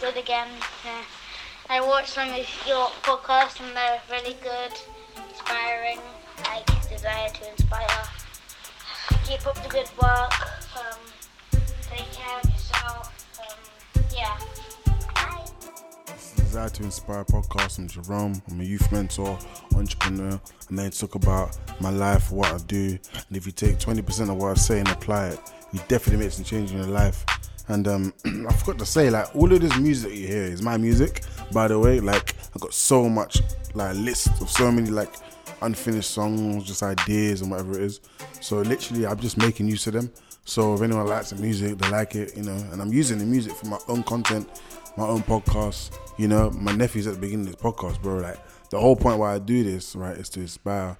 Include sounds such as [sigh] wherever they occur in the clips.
good again. Yeah. I watched some of your podcasts and they're really good, inspiring, like desire to inspire. Keep up the good work. Um, take care of yourself. Um, yeah. Desire to Inspire podcast. I'm Jerome. I'm a youth mentor, entrepreneur. Here to talk about my life, what I do. And if you take 20% of what I say and apply it, you definitely make some change in your life. And um, [clears throat] I forgot to say, like, all of this music you hear is my music, by the way. Like, I got so much, like, list of so many, like, unfinished songs, just ideas and whatever it is. So, literally, I'm just making use of them. So, if anyone likes the music, they like it, you know, and I'm using the music for my own content, my own podcast. You know, my nephew's at the beginning of this podcast, bro. Like, the whole point why I do this, right, is to inspire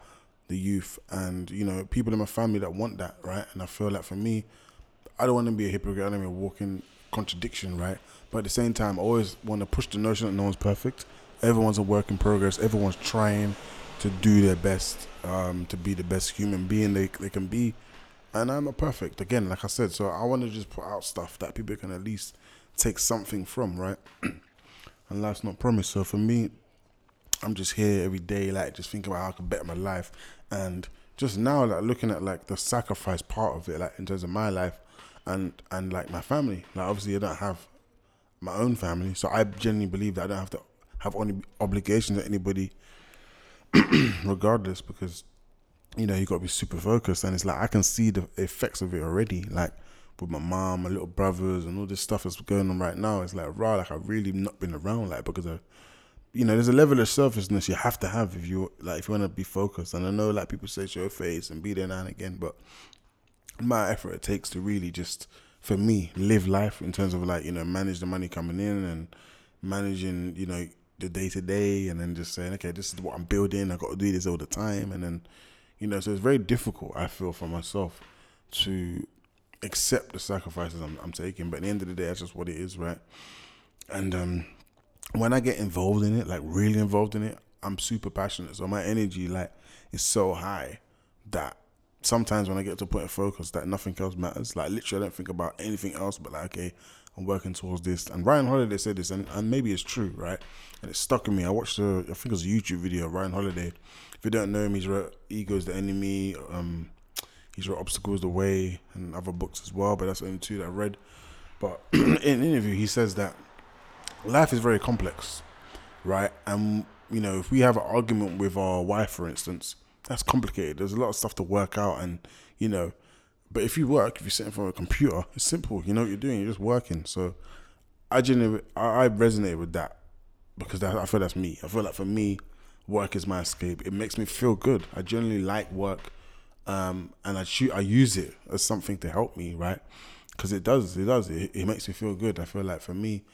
the youth and, you know, people in my family that want that, right? And I feel like for me, I don't want to be a hypocrite. I don't want to be a walking contradiction, right? But at the same time, I always want to push the notion that no one's perfect. Everyone's a work in progress. Everyone's trying to do their best, um, to be the best human being they, they can be. And I'm not perfect, again, like I said. So I want to just put out stuff that people can at least take something from, right? [clears throat] and life's not promised. So for me, I'm just here every day, like just thinking about how I can better my life, and just now, like looking at like the sacrifice part of it, like in terms of my life, and and like my family. Like obviously, I don't have my own family, so I genuinely believe that I don't have to have any obligations to anybody, [clears throat] regardless, because you know you got to be super focused, and it's like I can see the effects of it already, like with my mom, my little brothers, and all this stuff that's going on right now. It's like raw, like I've really not been around, like because of you know, there's a level of selfishness you have to have if you like if you want to be focused. And I know like people say show your face and be there now and again, but my effort it takes to really just for me live life in terms of like you know manage the money coming in and managing you know the day to day and then just saying okay this is what I'm building. I got to do this all the time. And then you know so it's very difficult I feel for myself to accept the sacrifices I'm, I'm taking. But at the end of the day that's just what it is right? And um when I get involved in it like really involved in it I'm super passionate. So my energy like is so high that sometimes when I get to a point of focus that nothing else matters. Like literally, I don't think about anything else but like, okay, I'm working towards this. And Ryan Holiday said this, and, and maybe it's true, right? And it stuck in me. I watched a, I think it was a YouTube video Ryan Holiday. If you don't know him, he's wrote Ego's the Enemy. Um, he's wrote Obstacles the Way and other books as well. But that's only two that I read. But [clears throat] in an interview, he says that life is very complex, right? And you know, if we have an argument with our wife, for instance that's complicated. There's a lot of stuff to work out, and you know, but if you work, if you're sitting from a computer, it's simple. You know what you're doing. You're just working. So I genuinely, I, resonate with that because that, I feel that's me. I feel like for me, work is my escape. It makes me feel good. I generally like work, um, and I shoot. I use it as something to help me, right? Because it does. It does. It, it makes me feel good. I feel like for me,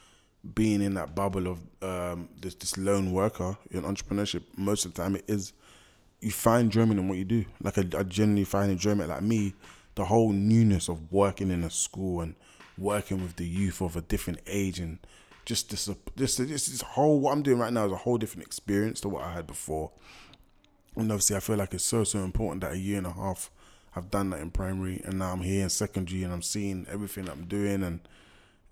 being in that bubble of um, this this lone worker in entrepreneurship, most of the time it is you find enjoyment in what you do. Like I, I genuinely find enjoyment. Like me, the whole newness of working in a school and working with the youth of a different age and just this this this, this whole what I'm doing right now is a whole different experience to what I had before. And obviously, I feel like it's so so important that a year and a half I've done that in primary, and now I'm here in secondary, and I'm seeing everything I'm doing and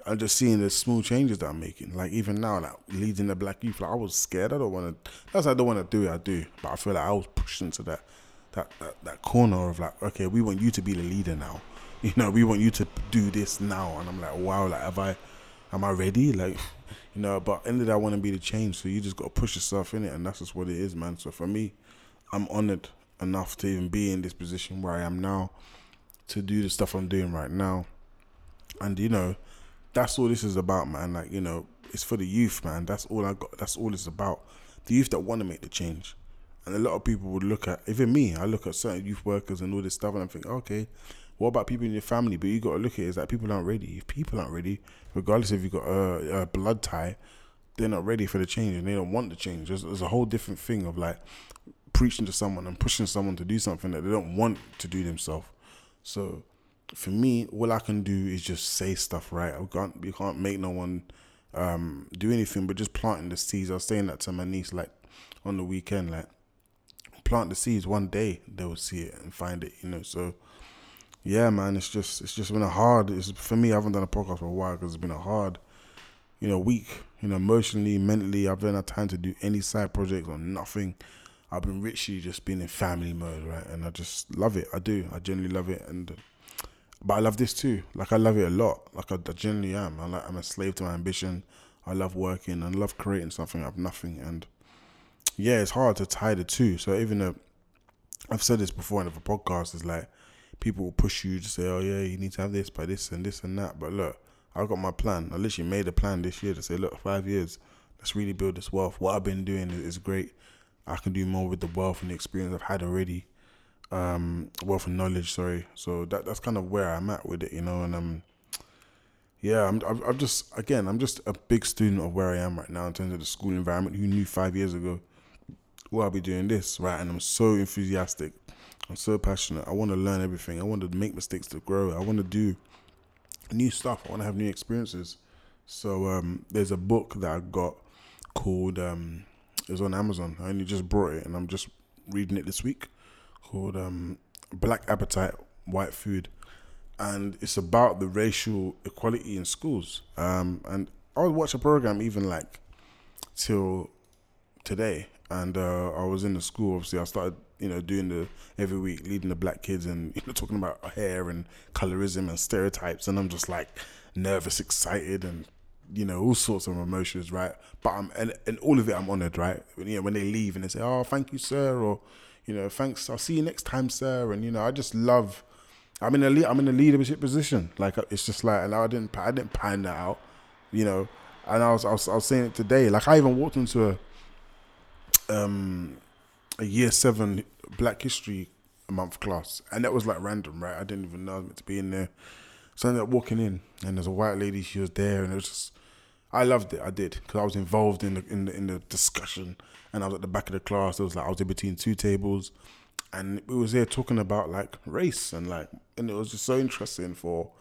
I'm just seeing the small changes that I'm making. Like even now, like leading the black youth, like I was scared. I don't want to. That's I don't want to do it. I do, but I feel like I was pushed into that, that that that corner of like, okay, we want you to be the leader now. [laughs] You know, we want you to do this now, and I'm like, wow, like have I, am I ready? [laughs] Like, you know, but ended I want to be the change. So you just got to push yourself in it, and that's just what it is, man. So for me, I'm honored enough to even be in this position where I am now, to do the stuff I'm doing right now, and you know that's all this is about, man. Like, you know, it's for the youth, man. That's all I got. That's all it's about. The youth that want to make the change. And a lot of people would look at, even me, I look at certain youth workers and all this stuff and I think, okay, what about people in your family? But you got to look at it as like people aren't ready. If people aren't ready, regardless if you got a, a, blood tie, they're not ready for the change and they don't want the change. There's, there's a whole different thing of like preaching to someone and pushing someone to do something that they don't want to do themselves. So for me, all I can do is just say stuff, right? I can't, you can't make no one um, do anything, but just planting the seeds. I was saying that to my niece, like on the weekend, like plant the seeds. One day they will see it and find it, you know. So yeah, man, it's just it's just been a hard. It's for me. I haven't done a podcast for a while because it's been a hard you know, week. you know, emotionally, mentally. I've been had time to do any side projects or nothing. I've been richly just been in family mode, right? And I just love it. I do. I genuinely love it. And but I love this too. Like I love it a lot. Like I, I genuinely am. I like, I'm a slave to my ambition. I love working and love creating something out of nothing. And yeah, it's hard to tie the two. So even though I've said this before in other podcasts, is like people will push you to say, "Oh yeah, you need to have this by this and this and that." But look, I've got my plan. I literally made a plan this year to say, "Look, five years, let's really build this wealth." What I've been doing is great. I can do more with the wealth and the experience I've had already, um, wealth and knowledge. Sorry, so that that's kind of where I'm at with it, you know. And um, yeah, I'm I'm just again, I'm just a big student of where I am right now in terms of the school environment. Who knew five years ago? Well, I'll be doing this, right? And I'm so enthusiastic. I'm so passionate. I want to learn everything. I want to make mistakes to grow. I want to do new stuff. I want to have new experiences. So um, there's a book that I got called um, it was on Amazon. I only just brought it and I'm just reading it this week called um, Black Appetite, White Food. And it's about the racial equality in schools. Um, and I would watch a program even like till today. And uh, I was in the school, obviously, I started, you know, doing the every week, leading the black kids and, you know, [laughs] talking about hair and colorism and stereotypes. And I'm just like nervous, excited, and you know, all sorts of emotions, right? But I'm and, and all of it I'm honored, right? You know, when they leave and they say, Oh, thank you, sir, or, you know, thanks, I'll see you next time, sir. And, you know, I just love I'm in a lead, I'm in a leadership position. Like it's just like and I didn't I didn't pan that out, you know. And I was, I was I was saying it today. Like I even walked into a um a year seven Black History month class, and that was like random, right? I didn't even know I was meant to be in there. So I ended up walking in, and there's a white lady. She was there, and it was just I loved it. I did because I was involved in the in the in the discussion, and I was at the back of the class. It was like I was in between two tables, and we was there talking about like race and like, and it was just so interesting for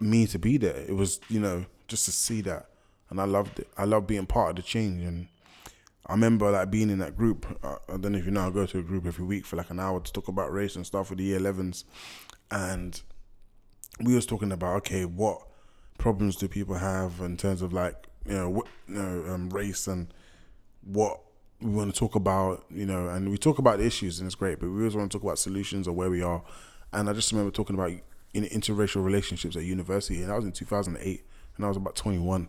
me to be there. It was you know just to see that, and I loved it. I love being part of the change, and I remember like being in that group. Uh, I don't know if you know, I go to a group every week for like an hour to talk about race and stuff with the year 11s, and we was talking about okay, what problems do people have in terms of like you know what you know um, race and what we want to talk about you know and we talk about issues and it's great but we always want to talk about solutions or where we are. And i just remember talking about in interracial relationships at university and that was in 2008 and i was about 21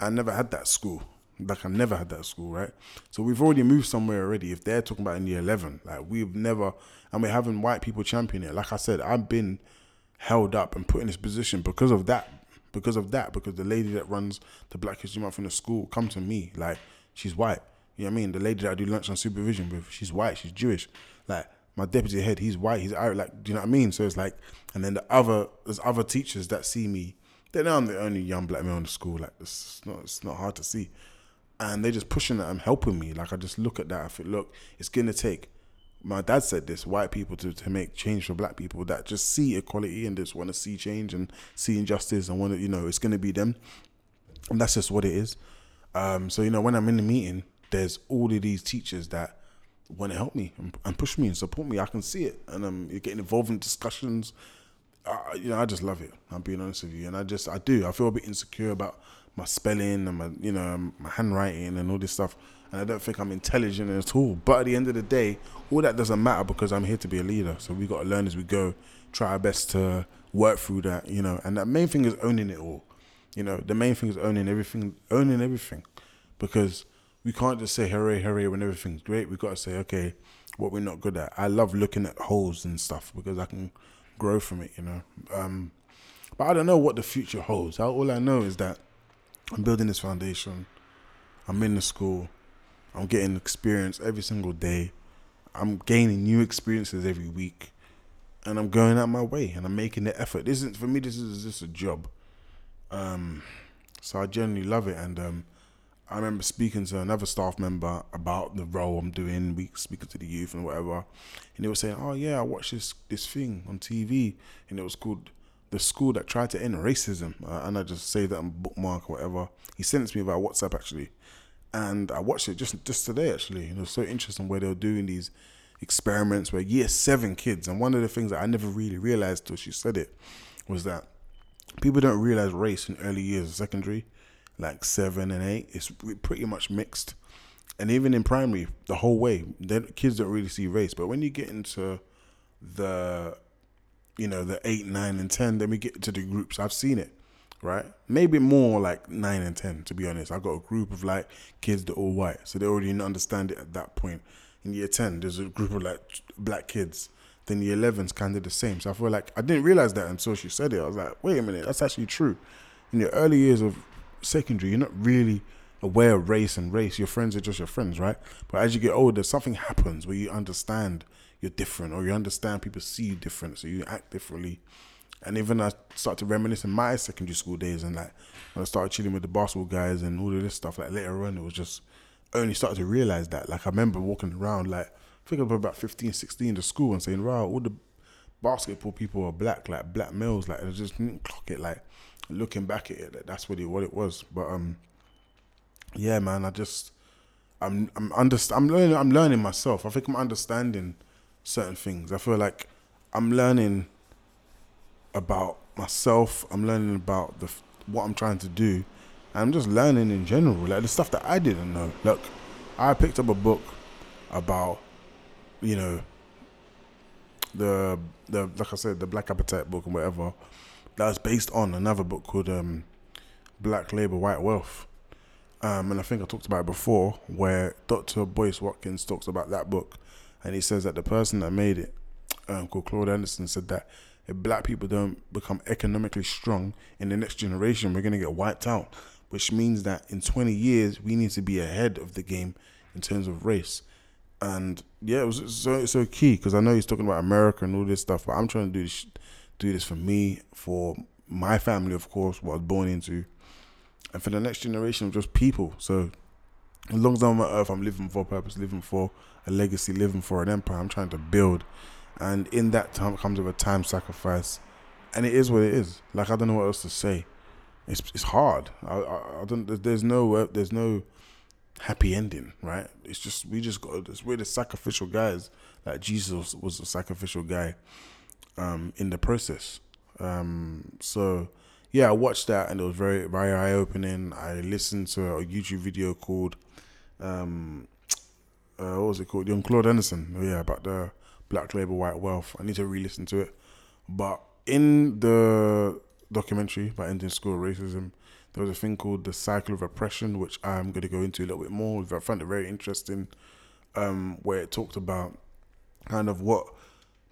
i never had that school. Like i never had that school right? So we've already moved somewhere already. If they're talking about in year 11 like we've never and we're having white people champion it like i said i've been held up and put in this position because of that because of that, because the lady that runs the Black History Month in the school come to me like she's white. You know what I mean? The lady that I do lunch on supervision with, she's white, she's Jewish. Like my deputy head, he's white, he's Irish. Like, do you know what I mean? So it's like, and then the other there's other teachers that see me. They know I'm the only young black male in the school. Like it's not it's not hard to see, and they're just pushing that and helping me. Like I just look at that. I think, look, it's gonna take my dad said this white people to, to make change for black people that just see equality and just want to see change and see injustice and want to you know it's going to be them and that's just what it is um, so you know when i'm in the meeting there's all of these teachers that want to help me and, push me and support me i can see it and um, you're getting involved in discussions uh, you know i just love it i'm being honest with you and i just i do i feel a bit insecure about my spelling and my you know my handwriting and all this stuff and I don't think I'm intelligent at all. But at the end of the day, all that doesn't matter because I'm here to be a leader. So we got to learn as we go, try our best to work through that, you know. And the main thing is owning it all. You know, the main thing is owning everything, owning everything, because we can't just say hooray, hooray when everything's great. We've got to say, okay, what we're not good at. I love looking at holes and stuff because I can grow from it, you know. Um, but I don't know what the future holds. All I know is that I'm building this foundation. I'm in the school. I'm getting experience every single day. I'm gaining new experiences every week, and I'm going out my way and I'm making the effort. This isn't for me. This is just a job. Um, so I genuinely love it, and um, I remember speaking to another staff member about the role I'm doing. We speaking to the youth and whatever, and they were saying, "Oh yeah, I watched this this thing on TV, and it was called." The school that tried to end racism, uh, and I just say that on bookmark or whatever. He sent it to me via WhatsApp actually, and I watched it just just today actually. And it was so interesting where they were doing these experiments where year seven kids, and one of the things that I never really realized till she said it was that people don't realize race in early years of secondary, like seven and eight, it's pretty much mixed. And even in primary, the whole way, the kids don't really see race. But when you get into the, you know, the eight, nine, and ten, then we get to the groups. I've seen it, right? Maybe more like nine and ten, to be honest. I've got a group of like kids that are all white, so they already understand it at that point. In year ten, there's a group of like black kids. Then year eleven's kind of the same. So I feel like I didn't realize that until she said it. I was like, wait a minute, that's actually true. In your early years of secondary, you're not really aware of race and race. Your friends are just your friends, right? But as you get older, something happens where you understand you're different, or you understand people see you different, so you act differently. And even I start to reminisce in my secondary school days, and like when I started chilling with the basketball guys and all of this stuff. Like later on, it was just I only started to realize that. Like I remember walking around, like I think I was about 15, 16 to school and saying, "Wow, all the basketball people are black, like black males." Like I just didn't clock it. Like looking back at it, that's it what it was. But um, yeah, man, I just I'm I'm underst- I'm learning I'm learning myself. I think I'm understanding certain things. I feel like I'm learning about myself. I'm learning about the what I'm trying to do. And I'm just learning in general, like the stuff that I didn't know. Look, I picked up a book about, you know, the the like I said, the Black Appetite book and whatever. That was based on another book called um, Black Labor, White Wealth. Um, and I think I talked about it before, where Dr. Boyce Watkins talks about that book, and he says that the person that made it, um, called Claude Anderson, said that if black people don't become economically strong in the next generation, we're going to get wiped out, which means that in 20 years, we need to be ahead of the game in terms of race. And yeah, it was so so key because I know he's talking about America and all this stuff, but I'm trying to do this do this for me, for my family, of course, what I was born into, and for the next generation of just people. So as long as I'm on earth, I'm living for a purpose, living for a legacy, living for an empire. I'm trying to build, and in that time comes with a time sacrifice, and it is what it is. Like I don't know what else to say. It's it's hard. I I, I don't. There's no uh, there's no happy ending, right? It's just we just got. We're the sacrificial guys. Like Jesus was a sacrificial guy, um, in the process. Um, so yeah, I watched that and it was very very eye opening. I listened to a YouTube video called um, uh, what was it called? Young Claude Anderson. Oh, yeah, about the Black Labor White Wealth. I need to re-listen to it. But in the documentary by Ending School Racism, there was a thing called the cycle of oppression, which I'm going to go into a little bit more. I found it very interesting, um, where it talked about kind of what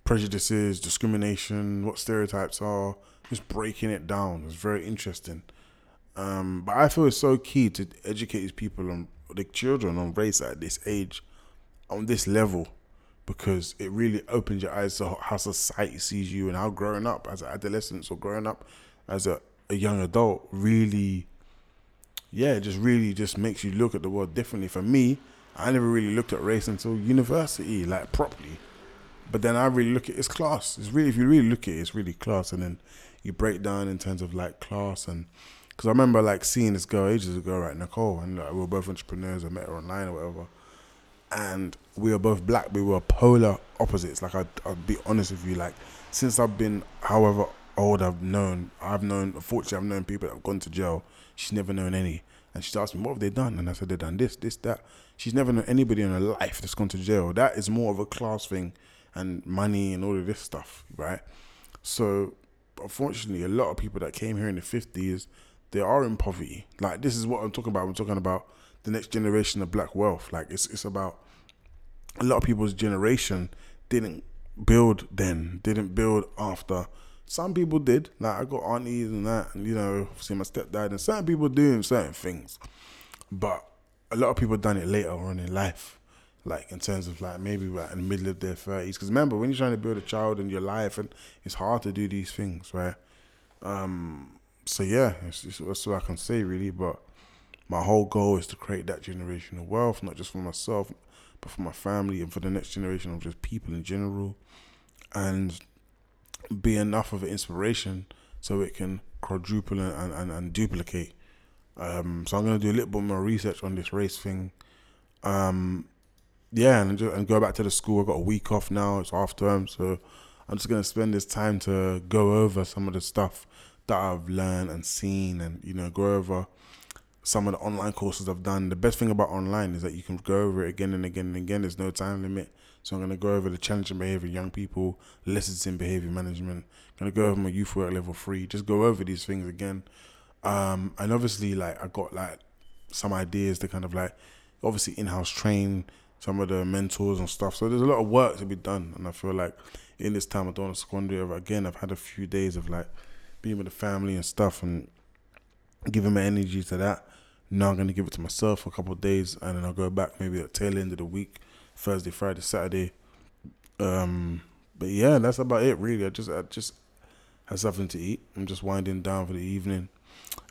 prejudices, discrimination, what stereotypes are, just breaking it down. It's very interesting. Um, but I feel it's so key to educate these people on the children on race at this age, on this level, because it really opens your eyes to how society sees you and how growing up as an adolescent or growing up as a, a young adult really, yeah, just really just makes you look at the world differently. For me, I never really looked at race until university, like properly. But then I really look at it's class. It's really if you really look at it, it's really class. And then you break down in terms of like class and because I remember like seeing this girl ages ago, right, Nicole, and like, we were both entrepreneurs. I met her online or whatever, and we were both black. We were polar opposites. Like I'd, I'd be honest with you, like since I've been however old I've known, I've known. Unfortunately, I've known people that have gone to jail. She's never known any. And she asked me, what have they done? And I said, they've done this, this, that. She's never known anybody in her life that's gone to jail. That is more of a class thing and money and all of this stuff, right? So, unfortunately, a lot of people that came here in the 50s, they are in poverty. Like, this is what I'm talking about. I'm talking about the next generation of black wealth. Like, it's, it's about a lot of people's generation didn't build then, didn't build after. Some people did. Like, I got aunties and that, and, you know, see my stepdad, and certain people doing certain things. But a lot of people done it later on in life like in terms of like maybe like in the middle of their thirties. Because remember, when you're trying to build a child in your life, and it's hard to do these things, right? Um, so yeah, it's, it's, that's what I can say really. But my whole goal is to create that generational wealth, not just for myself, but for my family and for the next generation of just people in general, and be enough of an inspiration so it can quadruple and, and, and duplicate. Um, so I'm gonna do a little bit more research on this race thing. Um, yeah, and just, and go back to the school. I got a week off now. It's half term, so I'm just gonna spend this time to go over some of the stuff that I've learned and seen, and you know, go over some of the online courses I've done. The best thing about online is that you can go over it again and again and again. There's no time limit. So I'm to go over the challenging behavior young people, lessons in behavior management. I'm to go over my youth work level three. Just go over these things again. Um, and obviously, like I got like some ideas to kind of like obviously in-house train some of the mentors and stuff. So there's a lot of work to be done, and I feel like in this time I don't want to squander it. Again, I've had a few days of like being with the family and stuff, and giving my energy to that. Now I'm gonna give it to myself for a couple of days, and then I'll go back maybe at tail end of the week, Thursday, Friday, Saturday. Um, but yeah, that's about it really. I just I just had something to eat. I'm just winding down for the evening.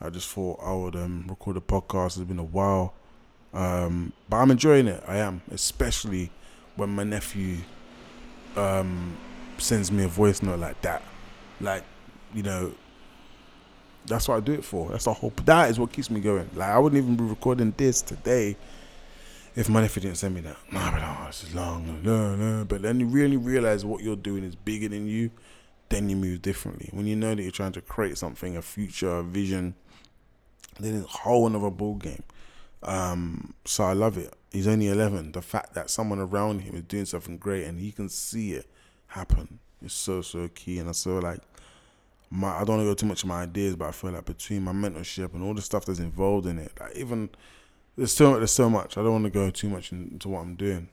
I just thought I would um, record a podcast. It's been a while, um, but I'm enjoying it. I am, especially when my nephew um, sends me a voice note like that. Like, you know, that's what I do it for. That's the whole. That is what keeps me going. Like I wouldn't even be recording this today if my nephew didn't send me that. Nah, but oh, this is long. No, no. But then you really realize what you're doing is bigger than you. Then you move differently. When you know that you're trying to create something, a future, a vision, then it's a whole another ball game. Um, so I love it. He's only 11. The fact that someone around him is doing something great and he can see it happen is so so key. And I feel like my I don't want to go too much of my ideas, but I feel like between my mentorship and all the stuff that's involved in it, like even there's so there's so much. I don't want to go too much into what I'm doing.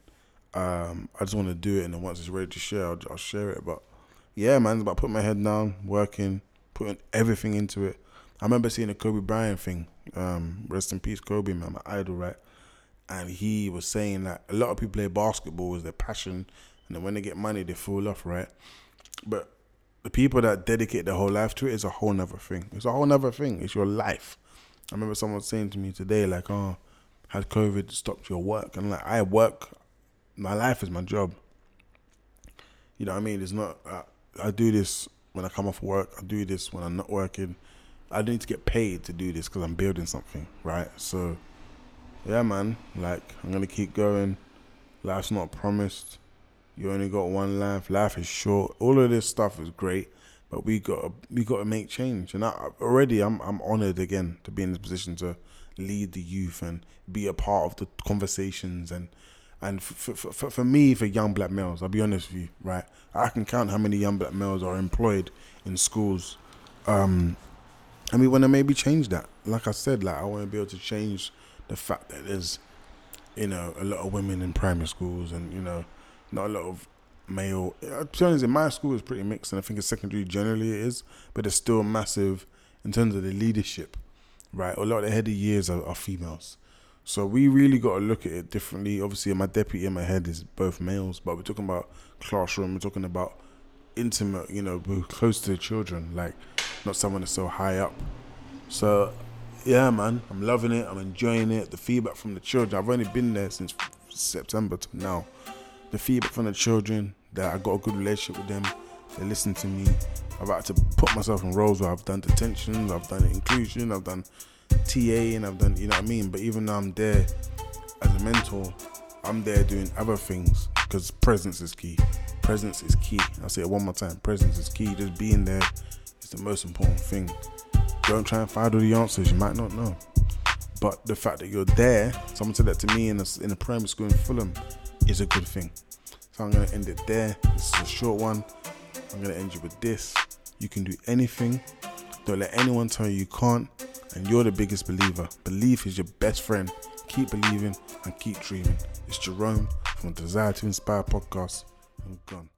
Um, I just want to do it, and then once it's ready to share, I'll, I'll share it. But yeah, man, it's about putting my head down, working, putting everything into it. I remember seeing a Kobe Bryant thing. Um, rest in peace, Kobe, man, my idol, right? And he was saying that a lot of people play basketball as their passion, and then when they get money, they fall off, right? But the people that dedicate their whole life to it is a whole nother thing. It's a whole nother thing. It's your life. I remember someone saying to me today, like, "Oh, has COVID stopped your work?" And I'm like, I work. My life is my job. You know what I mean? It's not. I do this when I come off work. I do this when I'm not working. I need to get paid to do this because I'm building something, right? So, yeah, man. Like, I'm gonna keep going. Life's not promised. You only got one life. Life is short. All of this stuff is great, but we got we got to make change. And I, already, I'm I'm honored again to be in this position to lead the youth and be a part of the conversations and and for, for, for me for young black males i'll be honest with you right i can count how many young black males are employed in schools um and we want to maybe change that like i said like i want to be able to change the fact that there's you know a lot of women in primary schools and you know not a lot of male. Uh, to honest, in my school is pretty mixed, and I think in secondary generally it is, but it's still massive in terms of the leadership, right? A lot of the head of years are, are females. So we really got to look at it differently. Obviously, my deputy in my head is both males, but we're talking about classroom. We're talking about intimate. You know, we're close to the children, like not someone that's so high up. So, yeah, man, I'm loving it. I'm enjoying it. The feedback from the children. I've only been there since September to now the feedback from the children that I got a good relationship with them. They listen to me. I've had to put myself in roles where I've done detention, I've done inclusion, I've done TA, and I've done, you know what I mean? But even though I'm there as a mentor, I'm there doing other things because presence is key. Presence is key. I'll say it one more time. Presence is key. Just being there the most important thing. Don't try and find all the answers. You might not know. But the fact that you're there, someone said that to me in a, in a primary school in Fulham, is a good thing. So I'm gonna end it there. This is a short one. I'm gonna end you with this. You can do anything. Don't let anyone tell you you can't. And you're the biggest believer. Belief is your best friend. Keep believing and keep dreaming. It's Jerome from Desire to Inspire podcast. I'm gone.